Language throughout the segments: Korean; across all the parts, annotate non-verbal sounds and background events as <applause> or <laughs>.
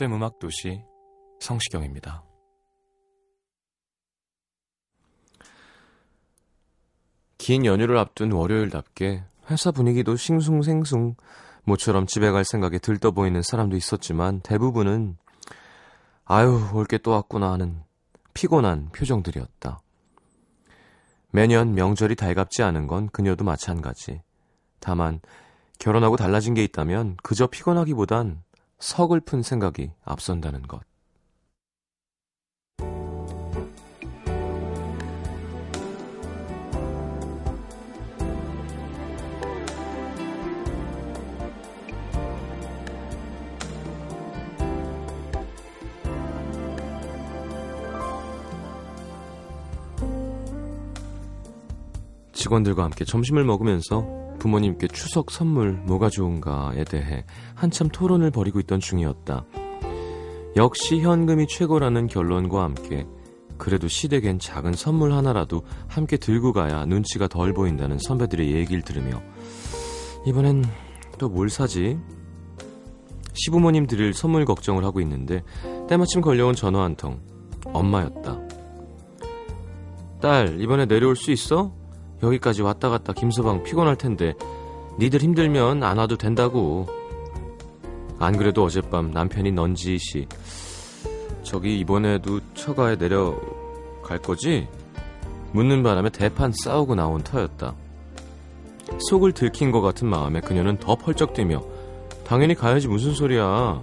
FM 음악 도시 성시경입니다. 긴 연휴를 앞둔 월요일답게 회사 분위기도 싱숭생숭 모처럼 집에 갈 생각에 들떠 보이는 사람도 있었지만 대부분은 아유 올 게 또 왔구나 하는 피곤한 표정들이었다. 매년 명절이 달갑지 않은 건 그녀도 마찬가지. 다만 결혼하고 달라진 게 있다면 그저 피곤하기보단 서글픈 생각이 앞선다는 것. 직원들과 함께 점심을 먹으면서 부모님께 추석 선물 뭐가 좋은가에 대해 한참 토론을 벌이고 있던 중이었다. 역시 현금이 최고라는 결론과 함께 그래도 시댁엔 작은 선물 하나라도 함께 들고 가야 눈치가 덜 보인다는 선배들의 얘기를 들으며 이번엔 또 뭘 사지? 시부모님 드릴 선물 걱정을 하고 있는데 때마침 걸려온 전화 한 통 엄마였다. 딸 이번에 내려올 수 있어? 여기까지 왔다 갔다 김서방 피곤할 텐데 니들 힘들면 안 와도 된다고. 안 그래도 어젯밤 남편이 넌지 씨 저기 이번에도 처가에 내려갈 거지? 묻는 바람에 대판 싸우고 나온 터였다. 속을 들킨 것 같은 마음에 그녀는 더 펄쩍 뛰며 당연히 가야지 무슨 소리야.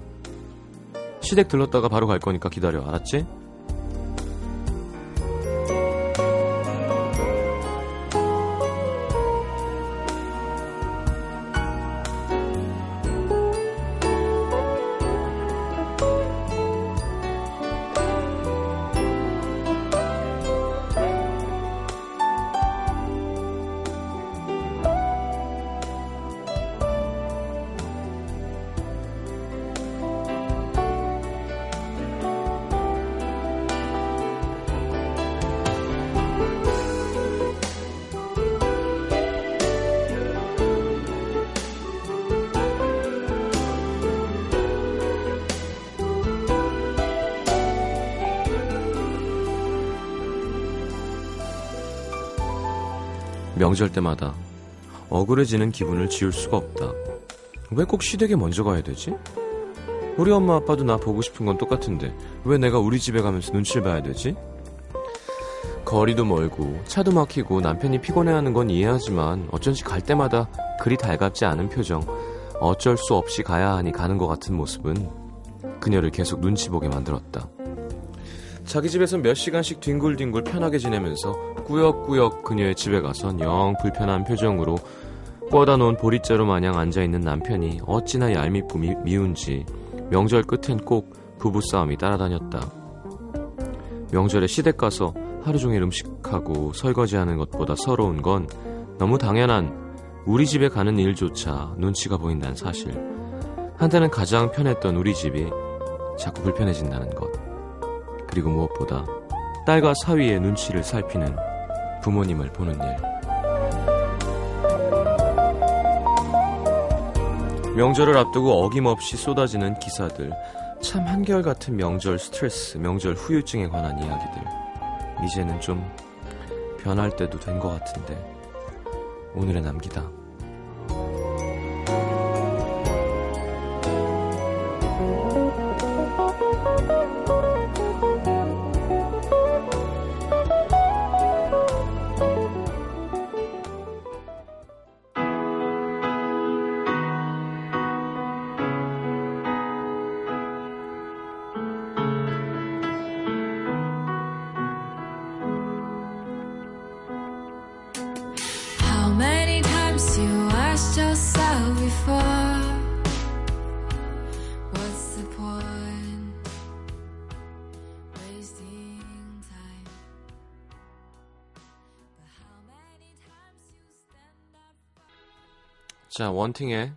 시댁 들렀다가 바로 갈 거니까 기다려. 알았지? 명절 때마다 억울해지는 기분을 지울 수가 없다. 왜 꼭 시댁에 먼저 가야 되지? 우리 엄마 아빠도 나 보고 싶은 건 똑같은데 왜 내가 우리 집에 가면서 눈치를 봐야 되지? 거리도 멀고 차도 막히고 남편이 피곤해하는 건 이해하지만 어쩐지 갈 때마다 그리 달갑지 않은 표정 어쩔 수 없이 가야 하니 가는 것 같은 모습은 그녀를 계속 눈치 보게 만들었다. 자기 집에서 몇 시간씩 뒹굴뒹굴 편하게 지내면서 꾸역꾸역 그녀의 집에 가선 영 불편한 표정으로 꿔다 놓은 보릿자루 마냥 앉아있는 남편이 어찌나 얄밉고 미, 미운지 명절 끝엔 꼭 부부싸움이 따라다녔다. 명절에 시댁 가서 하루 종일 음식하고 설거지하는 것보다 서러운 건 너무 당연한 우리 집에 가는 일조차 눈치가 보인다는 사실. 한때는 가장 편했던 우리 집이 자꾸 불편해진다는 것. 그리고 무엇보다 딸과 사위의 눈치를 살피는 부모님을 보는 일. 명절을 앞두고 어김없이 쏟아지는 기사들. 참 한결같은 명절 스트레스, 명절 후유증에 관한 이야기들. 이제는 좀 변할 때도 된 것 같은데. 오늘의 남기다. 원팅의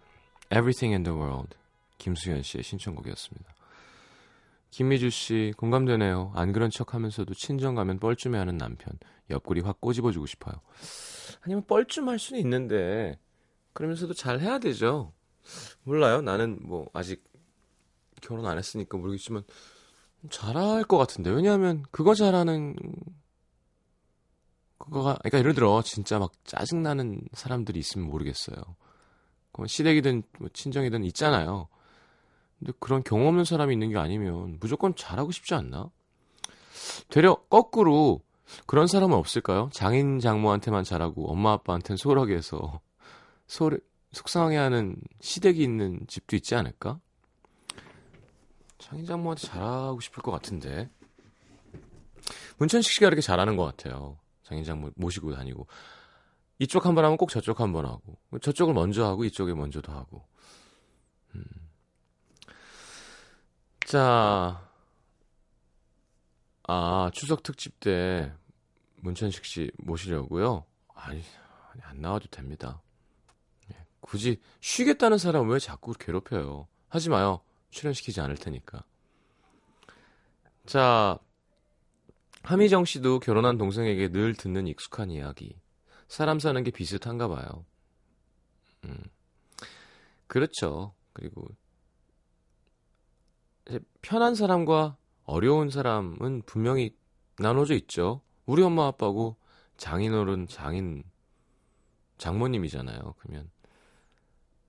Everything in the World. 김수현 씨의 신청곡이었습니다. 김미주 씨, 공감되네요. 안 그런 척 하면서도 친정 가면 뻘쭘해 하는 남편. 옆구리 확 꼬집어 주고 싶어요. 아니면 뻘쭘할 수는 있는데, 그러면서도 잘 해야 되죠. 몰라요. 나는 뭐, 아직 결혼 안 했으니까 모르겠지만, 잘할 것 같은데. 왜냐하면, 그거 잘하는, 그거가, 그러니까 예를 들어, 진짜 막 짜증나는 사람들이 있으면 모르겠어요. 시댁이든 뭐 친정이든 있잖아요. 근데 그런 경험 없는 사람이 있는 게 아니면 무조건 잘하고 싶지 않나? 되려 거꾸로 그런 사람은 없을까요? 장인 장모한테만 잘하고 엄마 아빠한테는 소홀하게 해서 <laughs> 소홀, 속상해하는 시댁이 있는 집도 있지 않을까? 장인 장모한테 잘하고 싶을 것 같은데 문천식 씨가 이렇게 잘하는 것 같아요. 장인 장모 모시고 다니고 이쪽 한 번 하면 꼭 저쪽 한 번 하고 저쪽을 먼저 하고 이쪽에 먼저도 하고 음. 자, 아 추석 특집 때 문천식 씨 모시려고요. 아니 안 나와도 됩니다. 예, 굳이 쉬겠다는 사람 왜 자꾸 괴롭혀요? 하지 마요. 출연시키지 않을 테니까. 자, 하미정 씨도 결혼한 동생에게 늘 듣는 익숙한 이야기. 사람 사는 게 비슷한가 봐요. 음. 그렇죠. 그리고 편한 사람과 어려운 사람은 분명히 나눠져 있죠. 우리 엄마 아빠고 장인어른 장인 장모님이잖아요. 그러면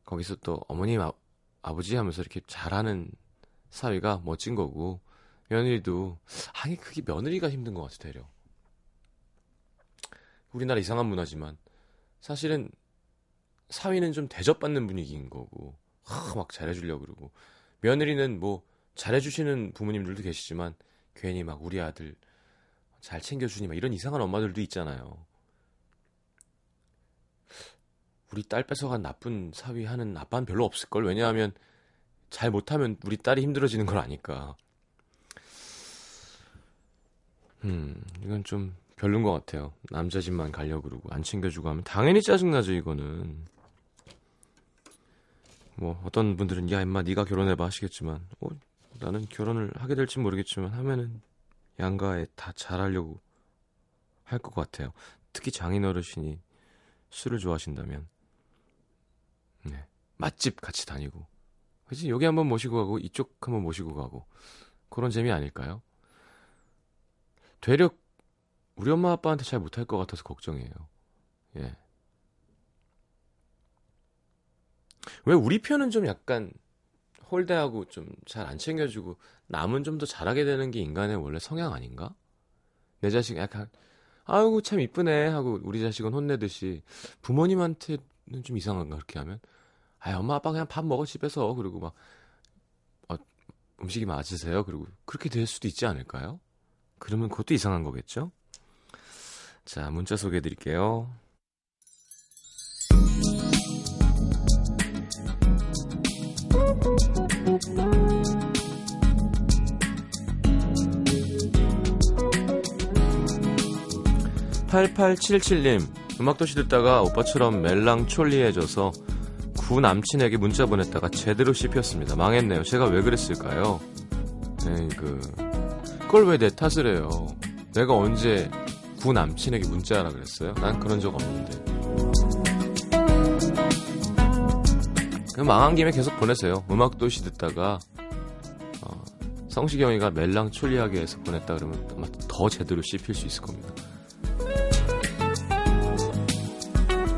거기서 또 어머님 아, 아버지 하면서 이렇게 잘하는 사위가 멋진 거고 며느리도 아니 그게 며느리가 힘든 것 같아 되려. 우리나라 이상한 문화지만 사실은 사위는 좀 대접받는 분위기인 거고 하, 막 잘해주려고 그러고 며느리는 뭐 잘해주시는 부모님들도 계시지만 괜히 막 우리 아들 잘 챙겨주니 막 이런 이상한 엄마들도 있잖아요. 우리 딸 뺏어간 나쁜 사위 하는 아빠는 별로 없을걸. 왜냐하면 잘 못하면 우리 딸이 힘들어지는 걸 아니까. 음, 이건 좀 별론 것 같아요. 남자 집만 가려고 그러고 안 챙겨주고 하면 당연히 짜증나죠 이거는. 뭐 어떤 분들은 야 임마 네가 결혼해봐 하시겠지만 어, 나는 결혼을 하게 될지 모르겠지만 하면은 양가에 다 잘하려고 할 것 같아요. 특히 장인 어르신이 술을 좋아하신다면 네. 맛집 같이 다니고 그지 여기 한번 모시고 가고 이쪽 한번 모시고 가고 그런 재미 아닐까요? 되려 우리 엄마 아빠한테 잘 못할 것 같아서 걱정이에요. 예. 왜 우리 편은 좀 약간 홀대하고 좀 잘 안 챙겨주고 남은 좀 더 잘하게 되는 게 인간의 원래 성향 아닌가? 내 자식 약간 아이고 참 이쁘네 하고 우리 자식은 혼내듯이 부모님한테는 좀 이상한가 그렇게 하면 아 엄마 아빠 그냥 밥 먹어 집에서 그리고 막 어, 음식이 맞으세요 그리고 그렇게 될 수도 있지 않을까요? 그러면 그것도 이상한 거겠죠? 자, 문자 소개해 드릴게요. 8877님, 음악도시 듣다가 오빠처럼 멜랑촐리해져서 구 남친에게 문자 보냈다가 제대로 씹혔습니다. 망했네요. 제가 왜 그랬을까요? 에이, 그, 그걸 왜 내 탓을 해요? 내가 언제 구 남친에게 문자하라 그랬어요? 난 그런 적 없는데. 그 망한 김에 계속 보내세요. 음악도시 듣다가 어, 성시경이가 멜랑촐리하게 해서 보냈다 그러면 아마 더 제대로 씹힐 수 있을 겁니다.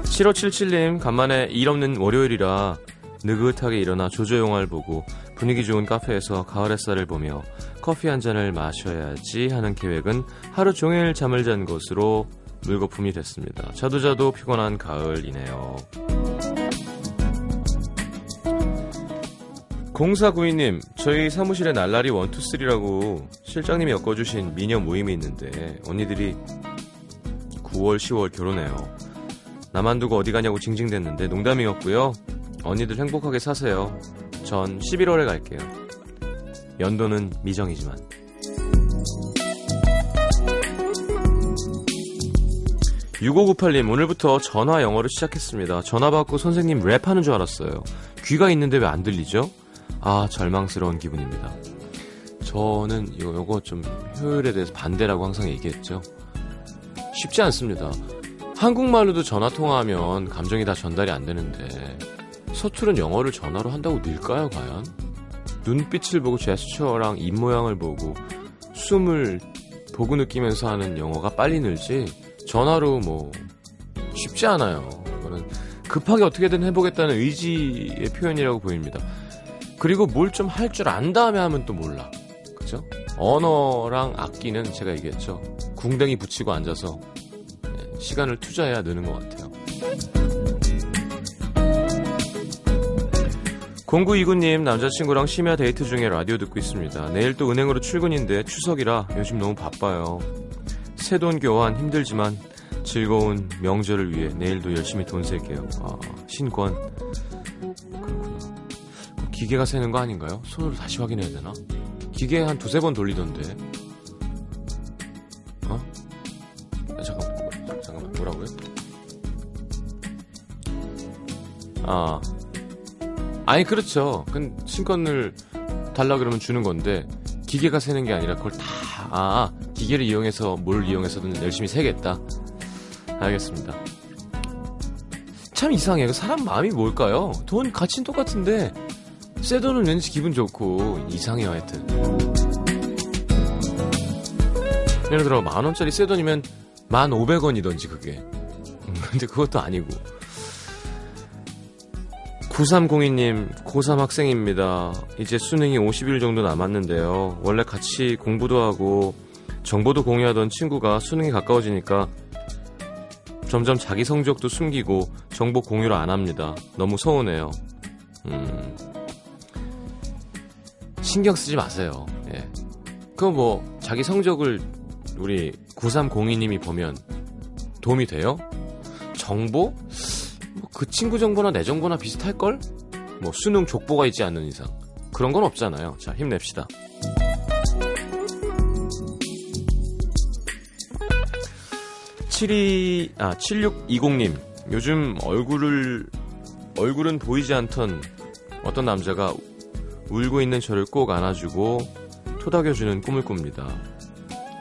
7577님 간만에 일 없는 월요일이라 느긋하게 일어나 조조 영화를 보고 분위기 좋은 카페에서 가을 햇살을 보며 커피 한 잔을 마셔야지 하는 계획은 하루 종일 잠을 잔 것으로 물거품이 됐습니다. 자도 자도 피곤한 가을이네요. 공사구이님, 저희 사무실에 날라리 원투쓰리라고 실장님이 엮어주신 미녀 모임이 있는데 언니들이 9월, 10월 결혼해요. 나만 두고 어디 가냐고 징징댔는데 농담이었고요. 언니들 행복하게 사세요. 전 11월에 갈게요. 연도는 미정이지만. 6598님, 오늘부터 전화 영어를 시작했습니다. 전화 받고 선생님 랩하는 줄 알았어요. 귀가 있는데 왜 안 들리죠? 아, 절망스러운 기분입니다. 저는 이거, 요거 좀 효율에 대해서 반대라고 항상 얘기했죠. 쉽지 않습니다. 한국말로도 전화 통화하면 감정이 다 전달이 안 되는데 서투른 영어를 전화로 한다고 늘까요, 과연? 눈빛을 보고 제스처랑 입 모양을 보고 숨을 보고 느끼면서 하는 영어가 빨리 늘지 전화로 뭐 쉽지 않아요. 이거는 급하게 어떻게든 해보겠다는 의지의 표현이라고 보입니다. 그리고 뭘 좀 할 줄 안 다음에 하면 또 몰라. 그죠? 언어랑 악기는 제가 얘기했죠. 궁뎅이 붙이고 앉아서 네, 시간을 투자해야 느는 것 같아요. 0929님 남자친구랑 심야 데이트 중에 라디오 듣고 있습니다. 내일 또 은행으로 출근인데 추석이라 요즘 너무 바빠요. 새돈 교환 힘들지만 즐거운 명절을 위해 내일도 열심히 돈 셀게요. 아, 신권. 그렇구나. 기계가 세는 거 아닌가요? 손으로 다시 확인해야 되나? 기계 한 두세 번 돌리던데. 어? 아, 잠깐만, 잠깐만, 뭐라고요? 아. 아니, 그렇죠. 그 신권을 달라 그러면 주는 건데, 기계가 세는 게 아니라 그걸 다, 아, 기계를 이용해서 뭘 이용해서든 열심히 세겠다. 알겠습니다. 참 이상해요. 사람 마음이 뭘까요? 돈 가치는 똑같은데, 새 돈은 왠지 기분 좋고, 이상해요, 하여튼. 예를 들어, 만 원짜리 새 돈이면 만 오백 원이던지, 그게. 음, <laughs> 근데 그것도 아니고. 9302님, 고3 학생입니다. 이제 수능이 50일 정도 남았는데요. 원래 같이 공부도 하고 정보도 공유하던 친구가 수능이 가까워지니까 점점 자기 성적도 숨기고 정보 공유를 안 합니다. 너무 서운해요. 음. 신경 쓰지 마세요. 예. 그 뭐, 자기 성적을 우리 9302님이 보면 도움이 돼요? 정보? 뭐그 친구 정보나 내 정보나 비슷할걸? 뭐 수능 족보가 있지 않는 이상. 그런 건 없잖아요. 자, 힘냅시다. 72, 아, 7620님. 요즘 얼굴을, 얼굴은 보이지 않던 어떤 남자가 울고 있는 저를 꼭 안아주고 토닥여주는 꿈을 꿉니다.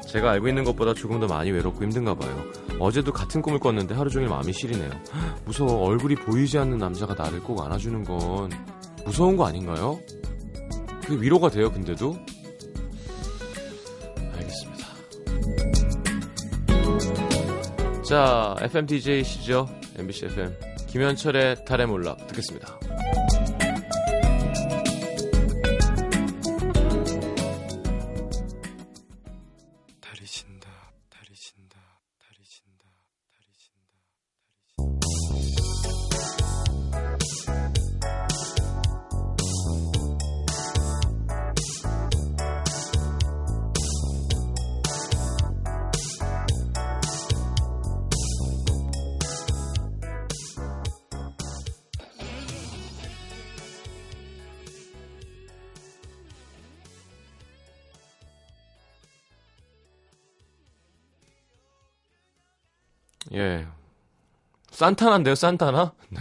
제가 알고 있는 것보다 조금 더 많이 외롭고 힘든가 봐요. 어제도 같은 꿈을 꿨는데 하루 종일 마음이 시리네요. <gasps> 무서워. 얼굴이 보이지 않는 남자가 나를 꼭 안아주는 건 무서운 거 아닌가요? 그게 위로가 돼요, 근데도? 알겠습니다. 자, FM DJ시죠? MBC FM. 김현철의 달의 몰락 듣겠습니다. 산타나인데요, 산타나? <laughs> 네.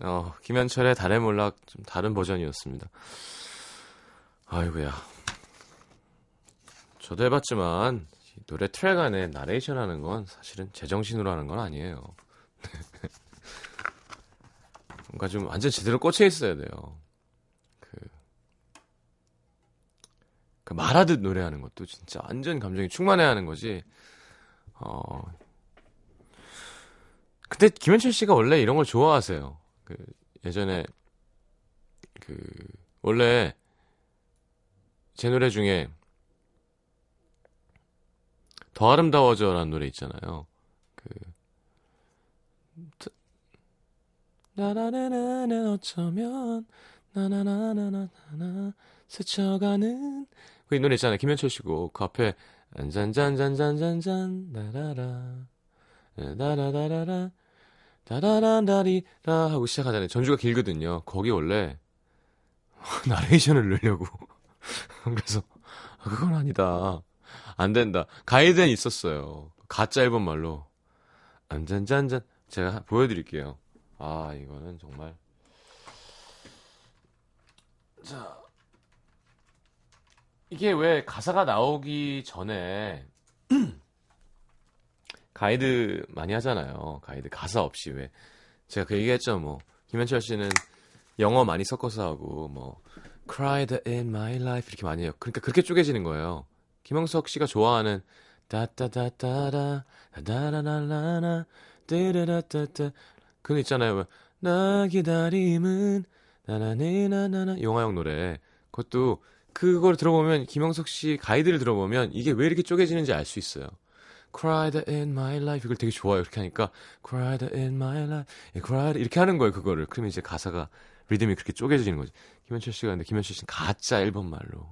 어, 김현철의 달의 몰락 좀 다른 버전이었습니다. 아이고야. 저도 해봤지만 이 노래 트랙 안에 나레이션 하는 건 사실은 제정신으로 하는 건 아니에요. <laughs> 뭔가 좀 완전 제대로 꽂혀 있어야 돼요. 그, 그 말하듯 노래하는 것도 진짜 완전 감정이 충만해야 하는 거지. 어, 근데 김현철 씨가 원래 이런 걸 좋아하세요. 그 예전에 그 원래 제 노래 중에 더 아름다워져라는 노래 있잖아요. 그 나나나나나 어쩌면 나나나나나나 스쳐가는 그 이 노래 있잖아요. 김현철 씨고 그 앞에 잔잔잔잔잔잔 나라라 나라라라라 다라란다리라 하고 시작하잖아요. 전주가 길거든요. 거기 원래 <laughs> 나레이션을 넣으려고 <laughs> 그래서 아, 그건 아니다. 안 된다. 가이드는 있었어요. 가짜 앨범 말로 안잔잔잔 제가 보여드릴게요. 아 이거는 정말 자 이게 왜 가사가 나오기 전에 가이드 많이 하잖아요. 가이드 가사 없이 왜 제가 그 얘기했죠. 뭐 김현철 씨는 영어 많이 섞어서 하고 뭐 cried in my life 이렇게 많이 해요. 그러니까 그렇게 쪼개지는 거예요. 김영석 씨가 좋아하는 따따따따라 다다라라라라 띠르라따따 그거 있잖아요. 왜, 나 기다림은 나나네나나나 영화용 노래 그것도 그걸 들어보면 김영석 씨 가이드를 들어보면 이게 왜 이렇게 쪼개지는지 알 수 있어요. Cried in my life 이걸 되게 좋아요. 이렇게 하니까 cried in my life cried 이렇게 하는 거예요. 그거를 그러면 이제 가사가 리듬이 그렇게 쪼개지는 거지. 김현철 씨가 근데 김현철 씨는 가짜 일본 말로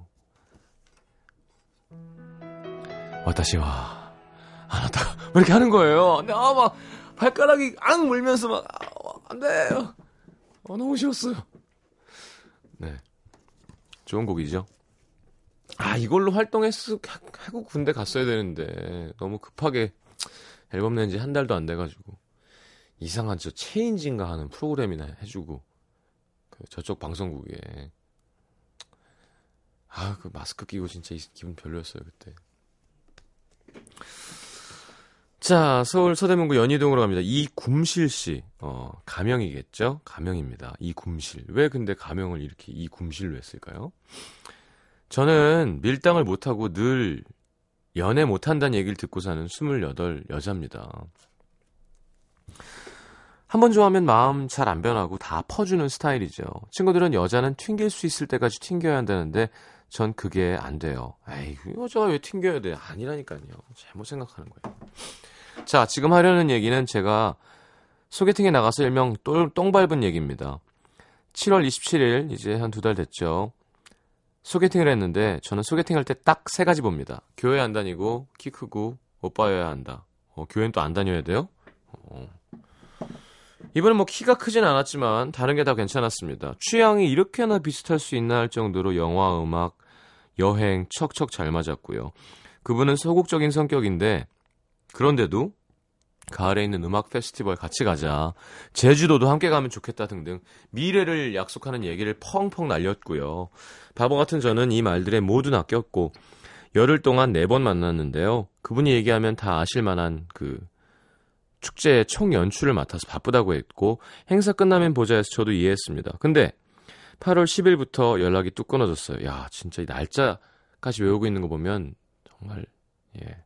와다시와 아나타가 뭐 이렇게 하는 거예요. 근데 아막 발가락이 앙 물면서 막 아, 안 돼요. 어, 너무 싫었어요. 네. 좋은 곡이죠. 아, 이걸로 활동했어. 하고 군대 갔어야 되는데. 너무 급하게 앨범 낸 지 한 달도 안 돼가지고. 이상한 저 체인지인가 하는 프로그램이나 해주고. 그 저쪽 방송국에. 아, 그 마스크 끼고 진짜 기분 별로였어요, 그때. 자, 서울 서대문구 연희동으로 갑니다. 이굼실 씨. 어, 가명이겠죠? 가명입니다. 이굼실. 왜 근데 가명을 이렇게 이굼실로 했을까요? 저는 밀당을 못하고 늘 연애 못한다는 얘기를 듣고 사는 28 여자입니다. 한번 좋아하면 마음 잘 안 변하고 다 퍼주는 스타일이죠. 친구들은 여자는 튕길 수 있을 때까지 튕겨야 한다는데 전 그게 안 돼요. 에이, 여자가 왜 튕겨야 돼? 아니라니까요. 잘못 생각하는 거예요. 자, 지금 하려는 얘기는 제가 소개팅에 나가서 일명 똥 밟은 얘기입니다. 7월 27일, 이제 한 두 달 됐죠. 소개팅을 했는데 저는 소개팅할 때 딱 세 가지 봅니다. 교회 안 다니고 키 크고 오빠여야 한다. 어, 교회는 또 안 다녀야 돼요? 어. 이번엔 뭐 키가 크진 않았지만 다른 게 다 괜찮았습니다. 취향이 이렇게나 비슷할 수 있나 할 정도로 영화, 음악, 여행 척척 잘 맞았고요. 그분은 소극적인 성격인데 그런데도 가을에 있는 음악 페스티벌 같이 가자. 제주도도 함께 가면 좋겠다 등등 미래를 약속하는 얘기를 펑펑 날렸고요. 바보 같은 저는 이 말들에 모두 낚였고 열흘 동안 네 번 만났는데요. 그분이 얘기하면 다 아실 만한 그 축제의 총 연출을 맡아서 바쁘다고 했고 행사 끝나면 보자 해서 저도 이해했습니다. 근데 8월 10일부터 연락이 뚝 끊어졌어요. 야, 진짜 이 날짜까지 외우고 있는 거 보면 정말 예.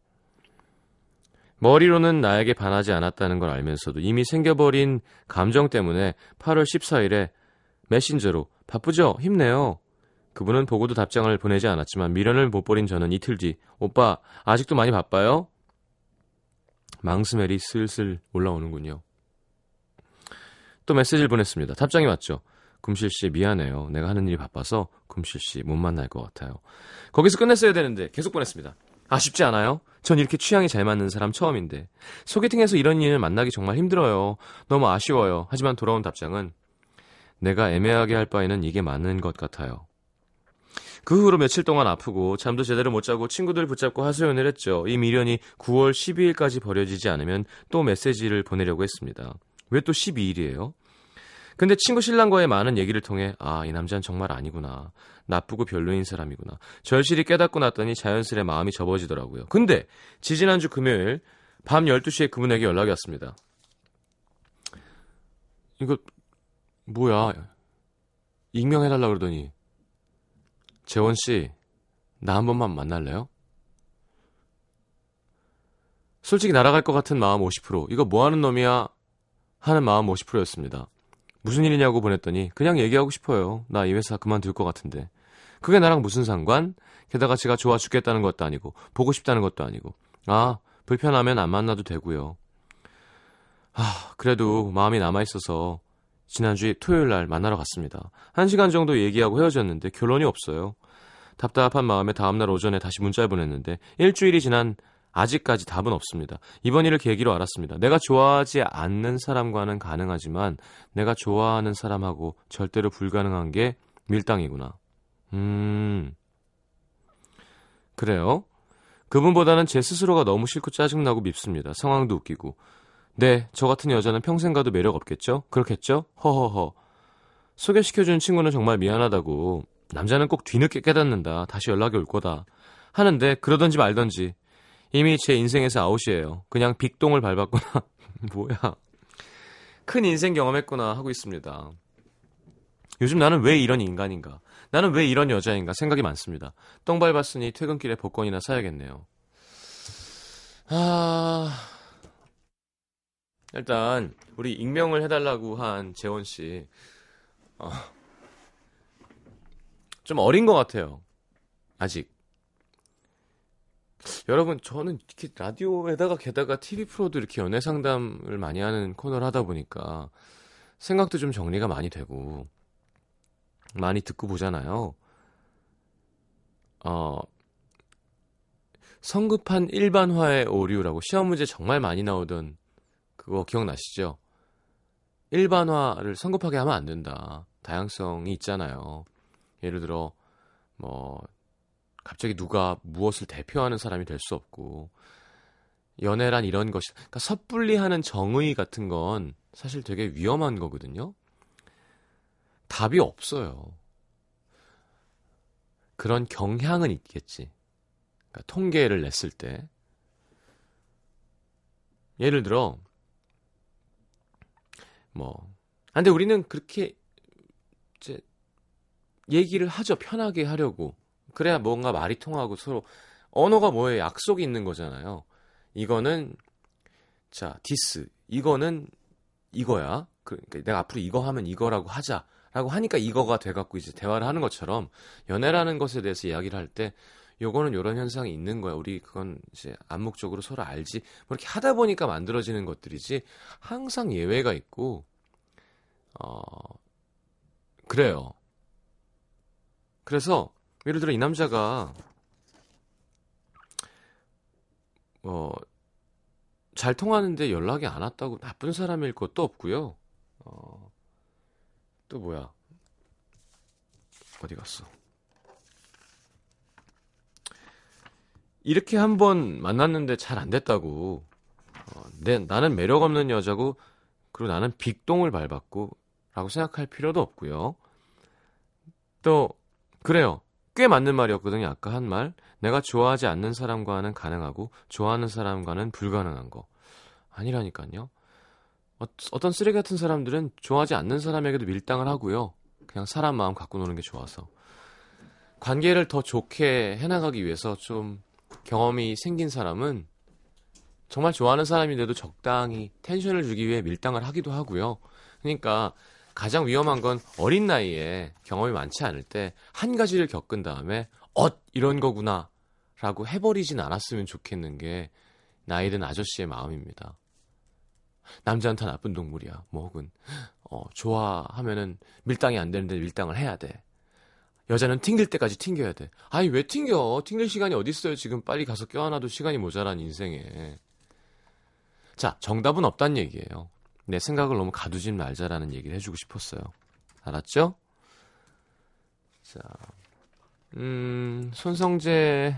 머리로는 나에게 반하지 않았다는 걸 알면서도 이미 생겨버린 감정 때문에 8월 14일에 메신저로 바쁘죠? 힘내요. 그분은 보고도 답장을 보내지 않았지만 미련을 못 버린 저는 이틀 뒤 오빠 아직도 많이 바빠요? 망스멜이 슬슬 올라오는군요. 또 메시지를 보냈습니다. 답장이 왔죠. 금실 씨 미안해요. 내가 하는 일이 바빠서 금실 씨 못 만날 것 같아요. 거기서 끝냈어야 되는데 계속 보냈습니다. 아쉽지 않아요? 전 이렇게 취향이 잘 맞는 사람 처음인데. 소개팅에서 이런 인을 만나기 정말 힘들어요. 너무 아쉬워요. 하지만 돌아온 답장은 내가 애매하게 할 바에는 이게 맞는 것 같아요. 그 후로 며칠 동안 아프고 잠도 제대로 못 자고 친구들 붙잡고 하소연을 했죠. 이 미련이 9월 12일까지 버려지지 않으면 또 메시지를 보내려고 했습니다. 왜 또 12일이에요? 근데 친구 신랑과의 많은 얘기를 통해 아, 이 남자는 정말 아니구나. 나쁘고 별로인 사람이구나. 절실히 깨닫고 났더니 자연스레 마음이 접어지더라고요. 근데 지지난주 금요일 밤 12시에 그분에게 연락이 왔습니다. 이거 뭐야? 익명해 달라 그러더니 재원 씨, 나 한 번만 만날래요? 솔직히 날아갈 것 같은 마음 50%, 이거 뭐 하는 놈이야? 하는 마음 50%였습니다. 무슨 일이냐고 보냈더니 그냥 얘기하고 싶어요. 나 이 회사 그만둘 것 같은데. 그게 나랑 무슨 상관? 게다가 제가 좋아 죽겠다는 것도 아니고 보고 싶다는 것도 아니고. 아, 불편하면 안 만나도 되고요. 아, 그래도 마음이 남아 있어서 지난주 토요일 날 만나러 갔습니다. 한 시간 정도 얘기하고 헤어졌는데 결론이 없어요. 답답한 마음에 다음날 오전에 다시 문자를 보냈는데 일주일이 지난 아직까지 답은 없습니다. 이번 일을 계기로 알았습니다. 내가 좋아하지 않는 사람과는 가능하지만 내가 좋아하는 사람하고 절대로 불가능한 게 밀당이구나. 음. 그래요? 그분보다는 제 스스로가 너무 싫고 짜증나고 밉습니다. 상황도 웃기고. 네, 저 같은 여자는 평생 가도 매력 없겠죠? 그렇겠죠? 허허허. 소개시켜준 친구는 정말 미안하다고. 남자는 꼭 뒤늦게 깨닫는다. 다시 연락이 올 거다. 하는데 그러던지 말던지. 이미 제 인생에서 아웃이에요. 그냥 빅동을 밟았구나. <laughs> 뭐야. 큰 인생 경험했구나 하고 있습니다. 요즘 나는 왜 이런 인간인가? 나는 왜 이런 여자인가? 생각이 많습니다. 똥 밟았으니 퇴근길에 복권이나 사야겠네요. 아, 일단 우리 익명을 해달라고 한 재원 씨, 어, 좀 어린 것 같아요. 아직. 여러분, 저는 이렇게 라디오에다가 게다가 TV 프로도 이렇게 연애 상담을 많이 하는 코너를 하다 보니까 생각도 좀 정리가 많이 되고 많이 듣고 보잖아요. 어, 성급한 일반화의 오류라고 시험 문제 정말 많이 나오던 그거 기억나시죠? 일반화를 성급하게 하면 안 된다. 다양성이 있잖아요. 예를 들어 뭐 갑자기 누가 무엇을 대표하는 사람이 될 수 없고 연애란 이런 것이 그러니까 섣불리 하는 정의 같은 건 사실 되게 위험한 거거든요. 답이 없어요. 그런 경향은 있겠지. 그러니까 통계를 냈을 때 예를 들어 뭐 아, 근데 우리는 그렇게 이제 얘기를 하죠. 편하게 하려고. 그래야 뭔가 말이 통하고 서로 언어가 뭐예요? 약속이 있는 거잖아요. 이거는 자, this. 이거는 이거야. 그러니까 내가 앞으로 이거 하면 이거라고 하자라고 하니까 이거가 돼 갖고 이제 대화를 하는 것처럼 연애라는 것에 대해서 이야기를 할 때 요거는 요런 현상이 있는 거야. 우리 그건 이제 암묵적으로 서로 알지. 뭐 이렇게 하다 보니까 만들어지는 것들이지 항상 예외가 있고 어 그래요. 그래서 예를 들어 이 남자가 어, 잘 통하는데 연락이 안 왔다고 나쁜 사람일 것도 없고요. 어, 또 뭐야? 어디 갔어? 이렇게 한번 만났는데 잘 안 됐다고. 어, 내, 나는 매력 없는 여자고, 그리고 나는 빅동을 밟았고, 라고 생각할 필요도 없고요. 또, 그래요. 꽤 맞는 말이었거든요. 아까 한 말. 내가 좋아하지 않는 사람과는 가능하고 좋아하는 사람과는 불가능한 거. 아니라니까요. 어, 어떤 쓰레기 같은 사람들은 좋아하지 않는 사람에게도 밀당을 하고요. 그냥 사람 마음 갖고 노는 게 좋아서. 관계를 더 좋게 해나가기 위해서 좀 경험이 생긴 사람은 정말 좋아하는 사람인데도 적당히 텐션을 주기 위해 밀당을 하기도 하고요. 그러니까 가장 위험한 건 어린 나이에 경험이 많지 않을 때 한 가지를 겪은 다음에 엇 이런 거구나 라고 해버리진 않았으면 좋겠는 게 나이 든 아저씨의 마음입니다. 남자한테 나쁜 동물이야. 뭐 혹은 어, 좋아하면은 밀당이 안 되는데 밀당을 해야 돼. 여자는 튕길 때까지 튕겨야 돼. 아니 왜 튕겨? 튕길 시간이 어디 있어요? 지금 빨리 가서 껴안아도 시간이 모자란 인생에. 자, 정답은 없단 얘기예요. 내 생각을 너무 가두진 말자라는 얘기를 해주고 싶었어요. 알았죠? 자, 음, 손성재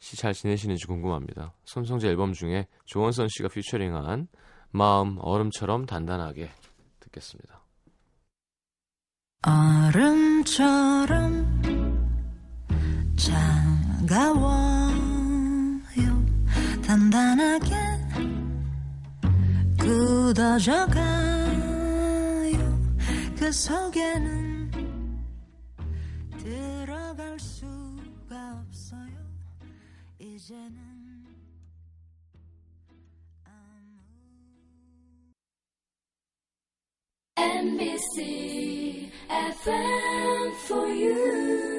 씨 잘 지내시는지 궁금합니다. 손성재 앨범 중에 조원선 씨가 피처링한 마음 얼음처럼 단단하게 듣겠습니다. 얼음처럼 차가워요 단단하게 굳어져가요. 그 속에는 들어갈 수가 없어요. 이제는 NBC FM for you.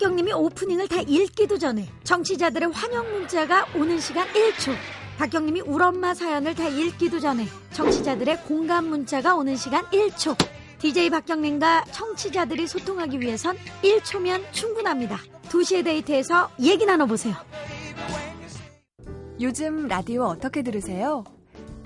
박경님이 오프닝을 다 읽기도 전에 정치자들의 환영 문자가 오는 시간 1초. 박경님이 울엄마 사연을 다 읽기도 전에 정치자들의 공감 문자가 오는 시간 1초. DJ 박경님과 청취자들이 소통하기 위해선 1초면 충분합니다. 2시의 데이트에서 얘기 나눠보세요. 요즘 라디오 어떻게 들으세요?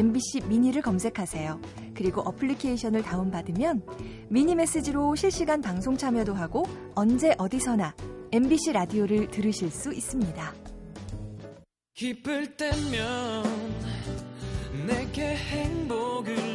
MBC 미니를 검색하세요. 그리고 어플리케이션을 다운받으면 미니 메시지로 실시간 방송 참여도 하고 언제 어디서나 MBC 라디오를 들으실 수 있습니다. 기쁠 때면 내게 행복을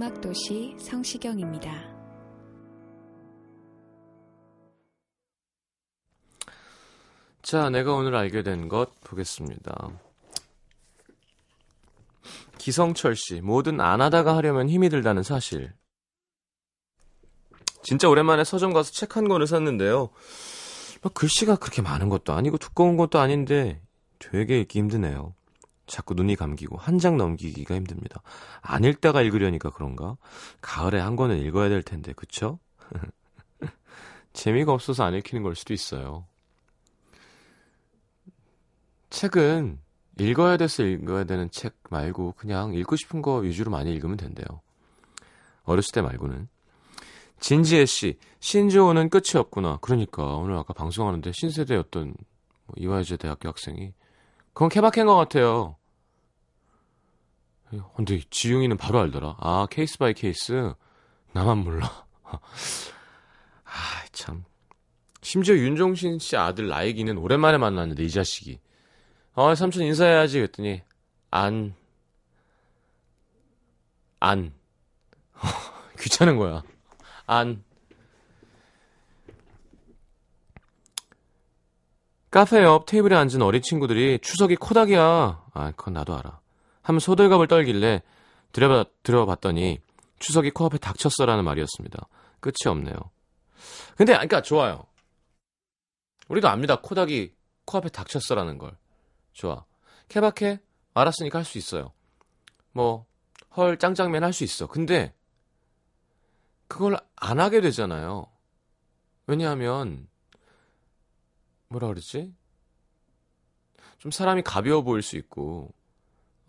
음악도시 성시경입니다. 자, 내가 오늘 알게 된 것 보겠습니다. 기성철 씨, 뭐든 안 하다가 하려면 힘이 들다는 사실. 진짜 오랜만에 서점 가서 책 한 권을 샀는데요. 막 글씨가 그렇게 많은 것도 아니고 두꺼운 것도 아닌데 되게 읽기 힘드네요. 자꾸 눈이 감기고 한 장 넘기기가 힘듭니다. 안 읽다가 읽으려니까 그런가? 가을에 한 권은 읽어야 될 텐데, 그쵸? <laughs> 재미가 없어서 안 읽히는 걸 수도 있어요. 책은 읽어야 돼서 읽어야 되는 책 말고 그냥 읽고 싶은 거 위주로 많이 읽으면 된대요. 어렸을 때 말고는. 진지혜 씨, 신조어는 끝이 없구나. 그러니까 오늘 아까 방송하는데 신세대였던 뭐 이화여자 대학교 학생이 그건 케바케인 것 같아요. 근데 지용이는 바로 알더라. 아 case by case 나만 몰라. <laughs> 아 참. 심지어 윤종신 씨 아들 라익이는 오랜만에 만났는데 이 자식이 어, 삼촌 인사해야지. 그랬더니, 안, 안. <laughs> 귀찮은 거야. 안. 카페 옆 테이블에 앉은 어린 친구들이 추석이 코닥이야. 아, 그건 나도 알아. 하면 소들갑을 떨길래 들여봐, 들어봤더니 추석이 코앞에 닥쳤어라는 말이었습니다. 끝이 없네요. 근데, 그러니까 좋아요. 우리도 압니다. 코닥이 코앞에 닥쳤어라는 걸. 좋아. 케바케? 알았으니까 할 수 있어요. 뭐, 헐, 짱짱맨 할 수 있어. 근데, 그걸 안 하게 되잖아요. 왜냐하면, 뭐라 그러지? 좀 사람이 가벼워 보일 수 있고,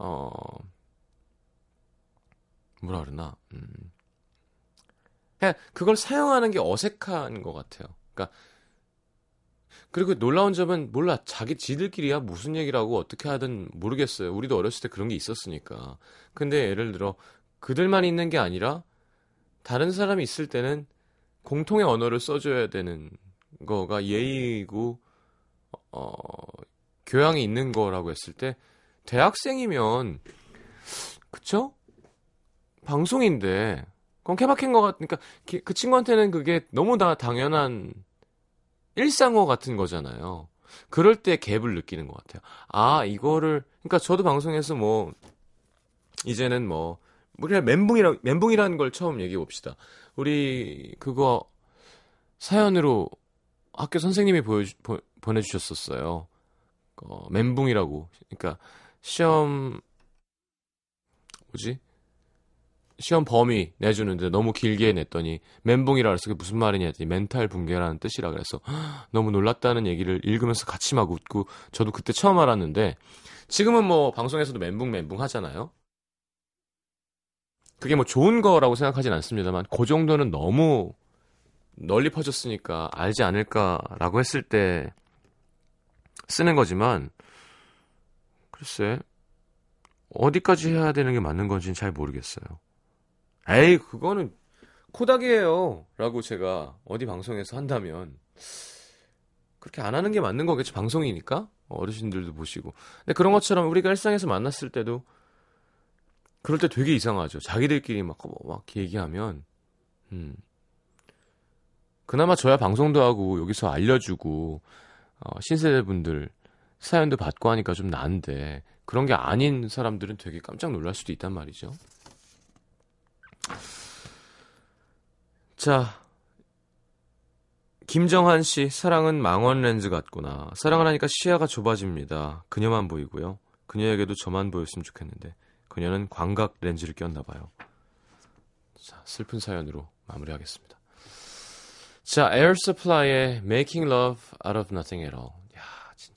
어, 뭐라 그러나, 음. 그냥 그걸 사용하는 게 어색한 것 같아요. 그러니까, 그리고 놀라운 점은 몰라 자기 지들끼리야 무슨 얘기라고 어떻게 하든 모르겠어요. 우리도 어렸을 때 그런 게 있었으니까. 근데 예를 들어 그들만 있는 게 아니라 다른 사람이 있을 때는 공통의 언어를 써줘야 되는 거가 예의고 어, 교양이 있는 거라고 했을 때 대학생이면 그쵸? 방송인데 그건 케바케인 것 같으니까 그 친구한테는 그게 너무 다 당연한 일상어 같은 거잖아요. 그럴 때 갭을 느끼는 것 같아요. 아, 이거를, 그러니까 저도 방송에서 뭐, 이제는 뭐, 우리가 멘붕이라, 멘붕이라는 걸 처음 얘기해 봅시다. 우리, 그거, 사연으로 학교 선생님이 보여, 보, 보내주셨었어요. 어, 멘붕이라고. 그러니까, 시험, 뭐지? 시험 범위 내주는데 너무 길게 냈더니 멘붕이라 그래서 그게 무슨 말이냐 했더니 멘탈 붕괴라는 뜻이라 그래서 <gasps> 너무 놀랐다는 얘기를 읽으면서 같이 막 웃고 저도 그때 처음 알았는데 지금은 뭐 방송에서도 멘붕 멘붕 하잖아요. 그게 뭐 좋은 거라고 생각하진 않습니다만 그 정도는 너무 널리 퍼졌으니까 알지 않을까라고 했을 때 쓰는 거지만 글쎄 어디까지 해야 되는 게 맞는 건지는 잘 모르겠어요. 에이, 그거는 코닥이에요. 라고 제가 어디 방송에서 한다면 그렇게 안 하는 게 맞는 거겠죠. 방송이니까. 어르신들도 보시고. 근데 그런 것처럼 우리가 일상에서 만났을 때도 그럴 때 되게 이상하죠. 자기들끼리 막, 뭐, 막 얘기하면, 음. 그나마 저야 방송도 하고 여기서 알려주고, 어, 신세대 분들 사연도 받고 하니까 좀 나은데, 그런 게 아닌 사람들은 되게 깜짝 놀랄 수도 있단 말이죠. 자, 김정한 씨, 사랑은 망원 렌즈 같구나. 사랑을 하니까 시야가 좁아집니다. 그녀만 보이고요. 그녀에게도 저만 보였으면 좋겠는데, 그녀는 광각 렌즈를 꼈나 봐요. 자, 슬픈 사연으로 마무리하겠습니다. 자, Air Supply의 Making Love Out of Nothing at All.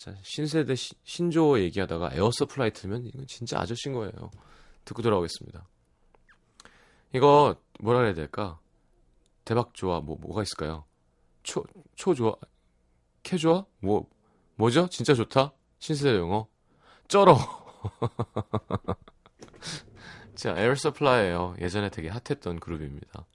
야, 진짜 신세대 시, 신조어 얘기하다가 Air Supply 틀면 이건 진짜 아저씨인 거예요. 듣고 돌아오겠습니다. 이거 뭐라 해야 될까? 대박 좋아. 뭐 뭐가 있을까요? 초, 초 좋아. 캐 좋아? 뭐, 뭐죠? 진짜 좋다? 신세대 영어? 쩔어. <laughs> 자, Air Supply예요. 예전에 되게 핫했던 그룹입니다.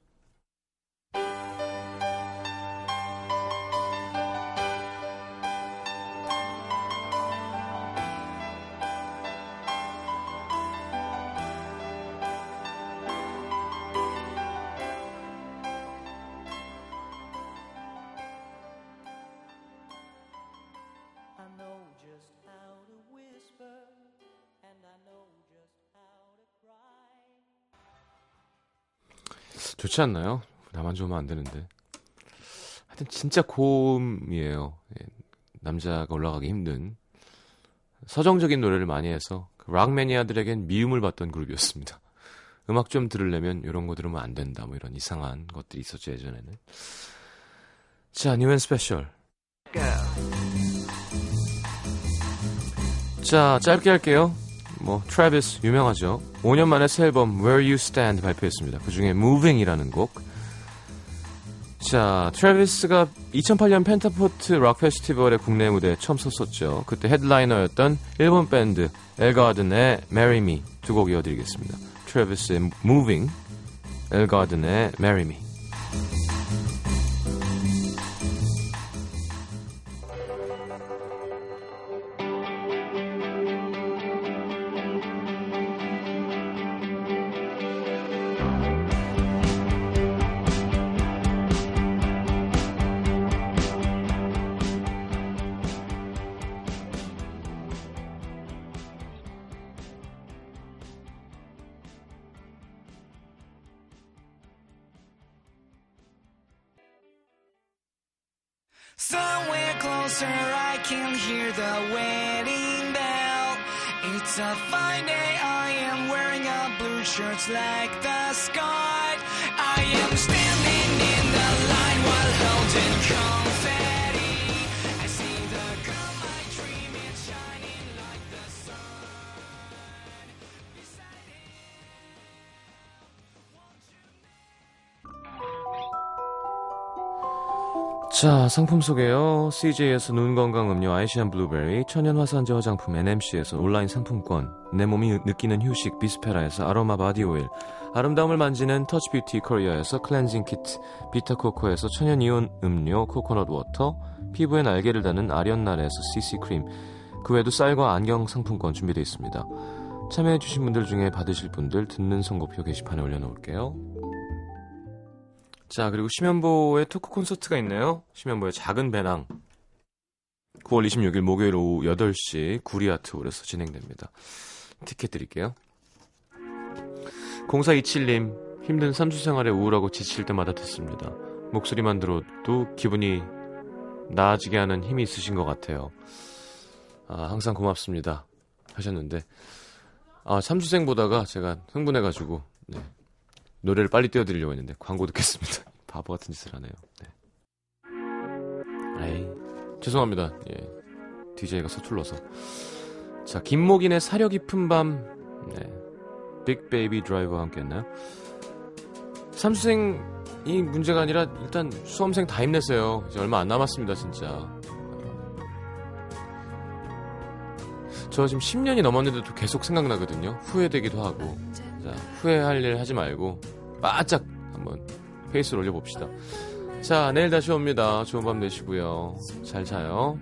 좋지 않나요? 나만 좋으면 안 되는데. 하여튼 진짜 고음이에요. 예, 남자가 올라가기 힘든 서정적인 노래를 많이 해서 그 락 매니아들에겐 미움을 받던 그룹이었습니다. 음악 좀 들으려면 이런 거 들으면 안 된다. 뭐 이런 이상한 것들이 있었죠 예전에는. 자, New & Special. 자, 짧게 할게요. 뭐 Travis 유명하죠. 5년 만에 새 앨범 Where You Stand 발표했습니다. 그중에 Moving이라는 곡. 자, Travis가 2008년 펜타포트 락 페스티벌의 국내 무대에 처음 섰었죠. 그때 headliner였던 일본 밴드 ELLEGARDEN의 Marry Me 두 곡 이어드리겠습니다. Travis의 Moving, ELLEGARDEN의 Marry Me. 자, 상품 소개요. CJ에서 눈 건강 음료 아이시안 블루베리, 천연 화산재 화장품 NMC에서 온라인 상품권, 내 몸이 느끼는 휴식 비스페라에서 아로마 바디 오일, 아름다움을 만지는 터치 뷰티 코리아에서 클렌징 키트, 비타 코코에서 천연 이온 음료 코코넛 워터, 피부에 날개를 다는 아련날에서 CC 크림, 그 외에도 쌀과 안경 상품권 준비되어 있습니다. 참여해주신 분들 중에 받으실 분들 듣는 선곡표 게시판에 올려놓을게요. 자, 그리고 심연보의 토크 콘서트가 있네요. 심연보의 작은 배낭. 9월 26일 목요일 오후 8시 구리아트홀에서 진행됩니다. 티켓 드릴게요. 0427님, 힘든 삼수 생활에 우울하고 지칠 때마다 듣습니다. 목소리만 들어도 기분이 나아지게 하는 힘이 있으신 것 같아요. 아, 항상 고맙습니다. 하셨는데, 아, 삼수생 보다가 제가 흥분해가지고, 네. 노래를 빨리 띄워드리려고 했는데 광고 듣겠습니다. <laughs> 바보 같은 짓을 하네요. 네. 에이, 죄송합니다. 예. DJ가 서툴러서. 자, 김목인의 사려 깊은 밤, 네. 빅 베이비 드라이버와 함께 했나요? 삼수생이 문제가 아니라 일단 수험생 다 힘내세요. 이제 얼마 안 남았습니다, 진짜. 저 지금 10년이 넘었는데도 계속 생각나거든요. 후회되기도 하고. 자, 후회할 일 하지 말고 바짝 한번 페이스를 올려봅시다. 자, 내일 다시 옵니다. 좋은 밤 되시고요. 잘 자요.